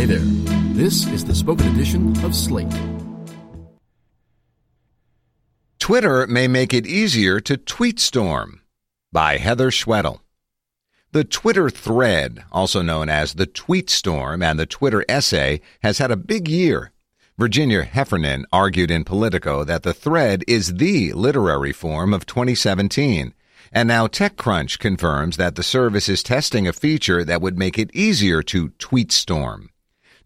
Hey there. This is the spoken edition of Slate. Twitter may make it easier to tweet storm by Heather Schwedel. The Twitter thread, also known as the tweet storm and the Twitter essay, has had a big year. Virginia Heffernan argued in Politico that the thread is the literary form of 2017. And now TechCrunch confirms that the service is testing a feature that would make it easier to tweet storm.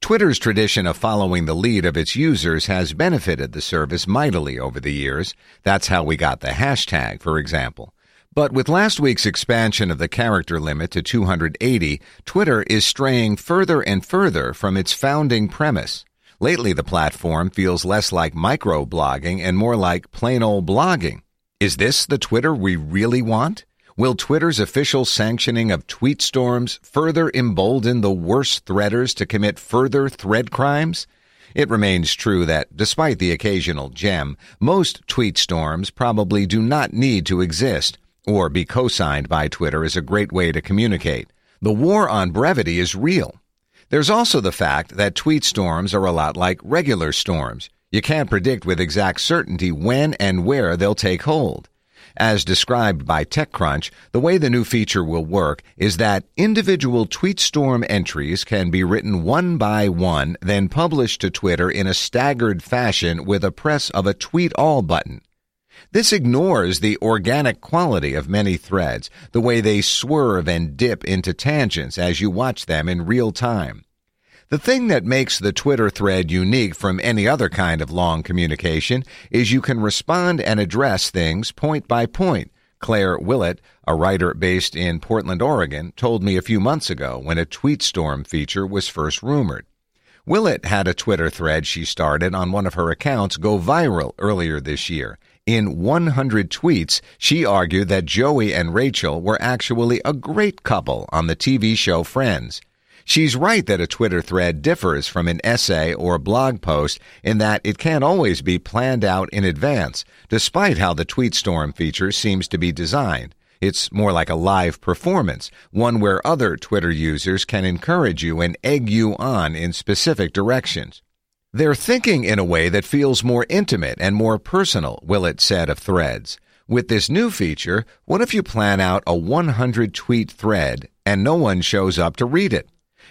Twitter's tradition of following the lead of its users has benefited the service mightily over the years. That's how we got the hashtag, for example. But with last week's expansion of the character limit to 280, Twitter is straying further and further from its founding premise. Lately, the platform feels less like microblogging and more like plain old blogging. Is this the Twitter we really want? Will Twitter's official sanctioning of tweet storms further embolden the worst threaders to commit further thread crimes? It remains true that, despite the occasional gem, most tweet storms probably do not need to exist or be co-signed by Twitter as a great way to communicate. The war on brevity is real. There's also the fact that tweet storms are a lot like regular storms. You can't predict with exact certainty when and where they'll take hold. As described by TechCrunch, the way the new feature will work is that individual TweetStorm entries can be written one by one, then published to Twitter in a staggered fashion with a press of a Tweet All button. This ignores the organic quality of many threads, the way they swerve and dip into tangents as you watch them in real time. The thing that makes the Twitter thread unique from any other kind of long communication is you can respond and address things point by point. Claire Willett, a writer based in Portland, Oregon, told me a few months ago when a tweet storm feature was first rumored. Willett had a Twitter thread she started on one of her accounts go viral earlier this year. In 100 tweets, she argued that Joey and Rachel were actually a great couple on the TV show Friends. She's right that a Twitter thread differs from an essay or a blog post in that it can't always be planned out in advance, despite how the TweetStorm feature seems to be designed. It's more like a live performance, one where other Twitter users can encourage you and egg you on in specific directions. They're thinking in a way that feels more intimate and more personal, Willett said of threads. With this new feature, what if you plan out a 100 tweet thread and no one shows up to read it?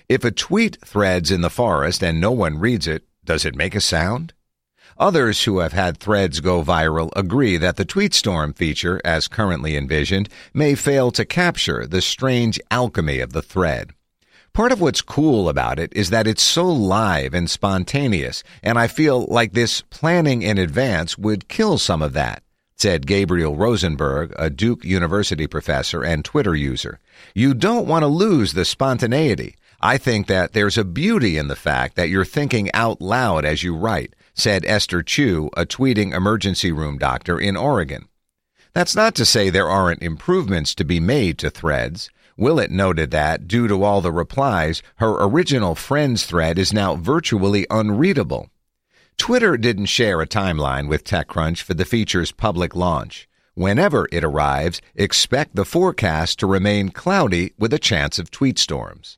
If a tweet threads in the forest and no one reads it, does it make a sound? Others who have had threads go viral agree that the TweetStorm feature, as currently envisioned, may fail to capture the strange alchemy of the thread. Part of what's cool about it is that it's so live and spontaneous, and I feel like this planning in advance would kill some of that, said Gabriel Rosenberg, a Duke University professor and Twitter user. You don't want to lose the spontaneity. I think that there's a beauty in the fact that you're thinking out loud as you write, said Esther Choo, a tweeting emergency room doctor in Oregon. That's not to say there aren't improvements to be made to threads. Willett noted that, due to all the replies, her original Friends thread is now virtually unreadable. Twitter didn't share a timeline with TechCrunch for the feature's public launch. Whenever it arrives, expect the forecast to remain cloudy with a chance of tweet storms.